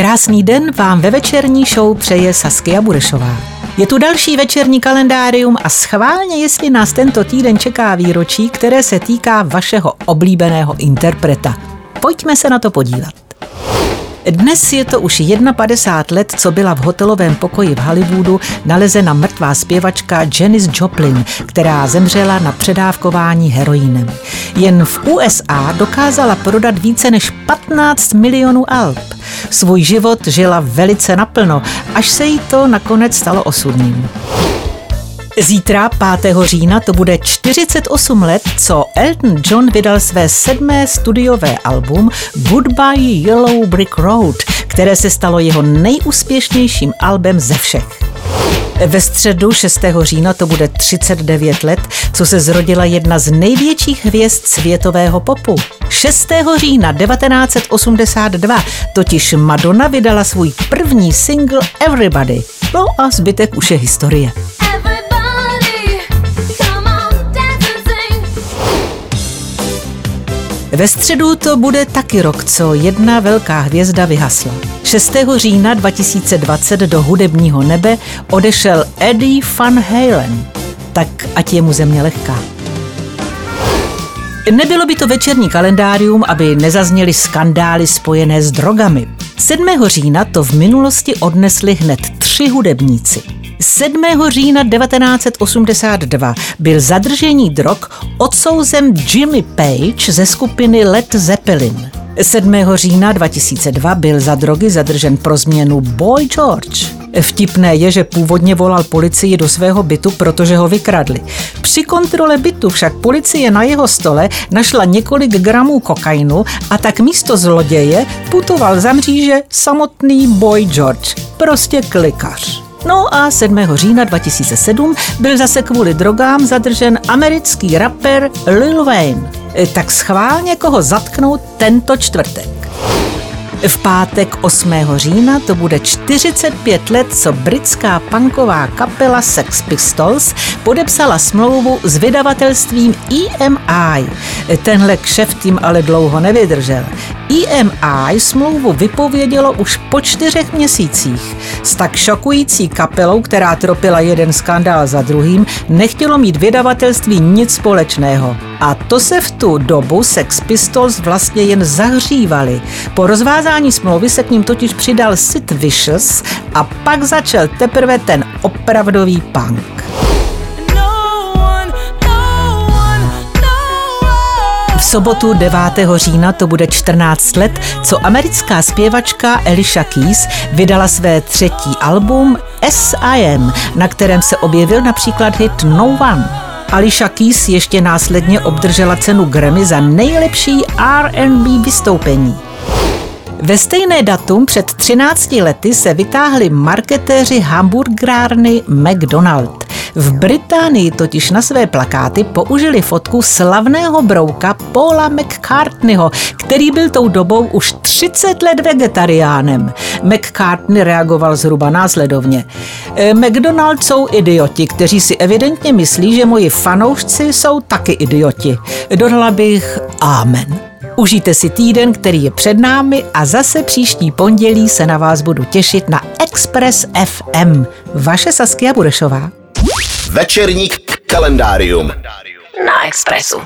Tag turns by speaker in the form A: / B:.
A: Krásný den vám ve večerní show přeje Saskia Burešová. Je tu další večerní kalendárium a schválně, jestli nás tento týden čeká výročí, které se týká vašeho oblíbeného interpreta. Pojďme se na to podívat. Dnes je to už 51 let, co byla v hotelovém pokoji v Hollywoodu nalezena mrtvá zpěvačka Janis Joplin, která zemřela na předávkování heroinem. Jen v USA dokázala prodat více než 15 milionů alb. Svůj život žila velice naplno, až se jí to nakonec stalo osudným. Zítra, 5. října, to bude 48 let, co Elton John vydal své sedmé studiové album Goodbye Yellow Brick Road, které se stalo jeho nejúspěšnějším albem ze všech. Ve středu 6. října to bude 39 let, co se zrodila jedna z největších hvězd světového popu. 6. října 1982 totiž Madonna vydala svůj první single Everybody. No a zbytek už je historie. Ve středu to bude taky rok, co jedna velká hvězda vyhasla. 6. října 2020 do hudebního nebe odešel Eddie Van Halen. Tak ať je mu země lehká. Nebylo by to večerní kalendárium, aby nezazněly skandály spojené s drogami. 7. října to v minulosti odnesli hned tři hudebníci. 7. října 1982 byl zadržení drog odsouzen Jimmy Page ze skupiny Led Zeppelin. 7. října 2002 byl za drogy zadržen pro změnu Boy George. Vtipné je, že původně volal policii do svého bytu, protože ho vykradli. Při kontrole bytu však policie na jeho stole našla několik gramů kokainu a tak místo zloděje putoval za mříže samotný Boy George. Prostě klikař. No a 7. října 2007 byl zase kvůli drogám zadržen americký rapper Lil Wayne. Tak schválně koho zatknout tento čtvrtek. V pátek 8. října to bude 45 let, co britská punková kapela Sex Pistols podepsala smlouvu s vydavatelstvím EMI. Tenhle kšeft tím ale dlouho nevydržel. EMI smlouvu vypovědělo už po čtyřech měsících. S tak šokující kapelou, která tropila jeden skandál za druhým, nechtělo mít vydavatelství nic společného. A to se v tu dobu Sex Pistols vlastně jen zahřívali. Po rozvázání smlouvy se k ním totiž přidal Sid Vicious a pak začal teprve ten opravdový punk. Sobotu 9. října to bude 14 let, co americká zpěvačka Alicia Keys vydala své třetí album S.I.M., na kterém se objevil například hit No One. Alicia Keys ještě následně obdržela cenu Grammy za nejlepší R&B vystoupení. Ve stejné datum před 13 lety se vytáhli marketéři hamburgerárny McDonald. V Británii totiž na své plakáty použili fotku slavného brouka Paula McCartneyho, který byl tou dobou už 30 let vegetariánem. McCartney reagoval zhruba následovně. E, McDonald jsou idioti, kteří si evidentně myslí, že moji fanoušci jsou taky idioti. Dodala bych Amen. Užijte si týden, který je před námi a zase příští pondělí se na vás budu těšit na Express FM. Vaše Saskia Burešová.
B: Večerní kalendárium
C: na Expressu.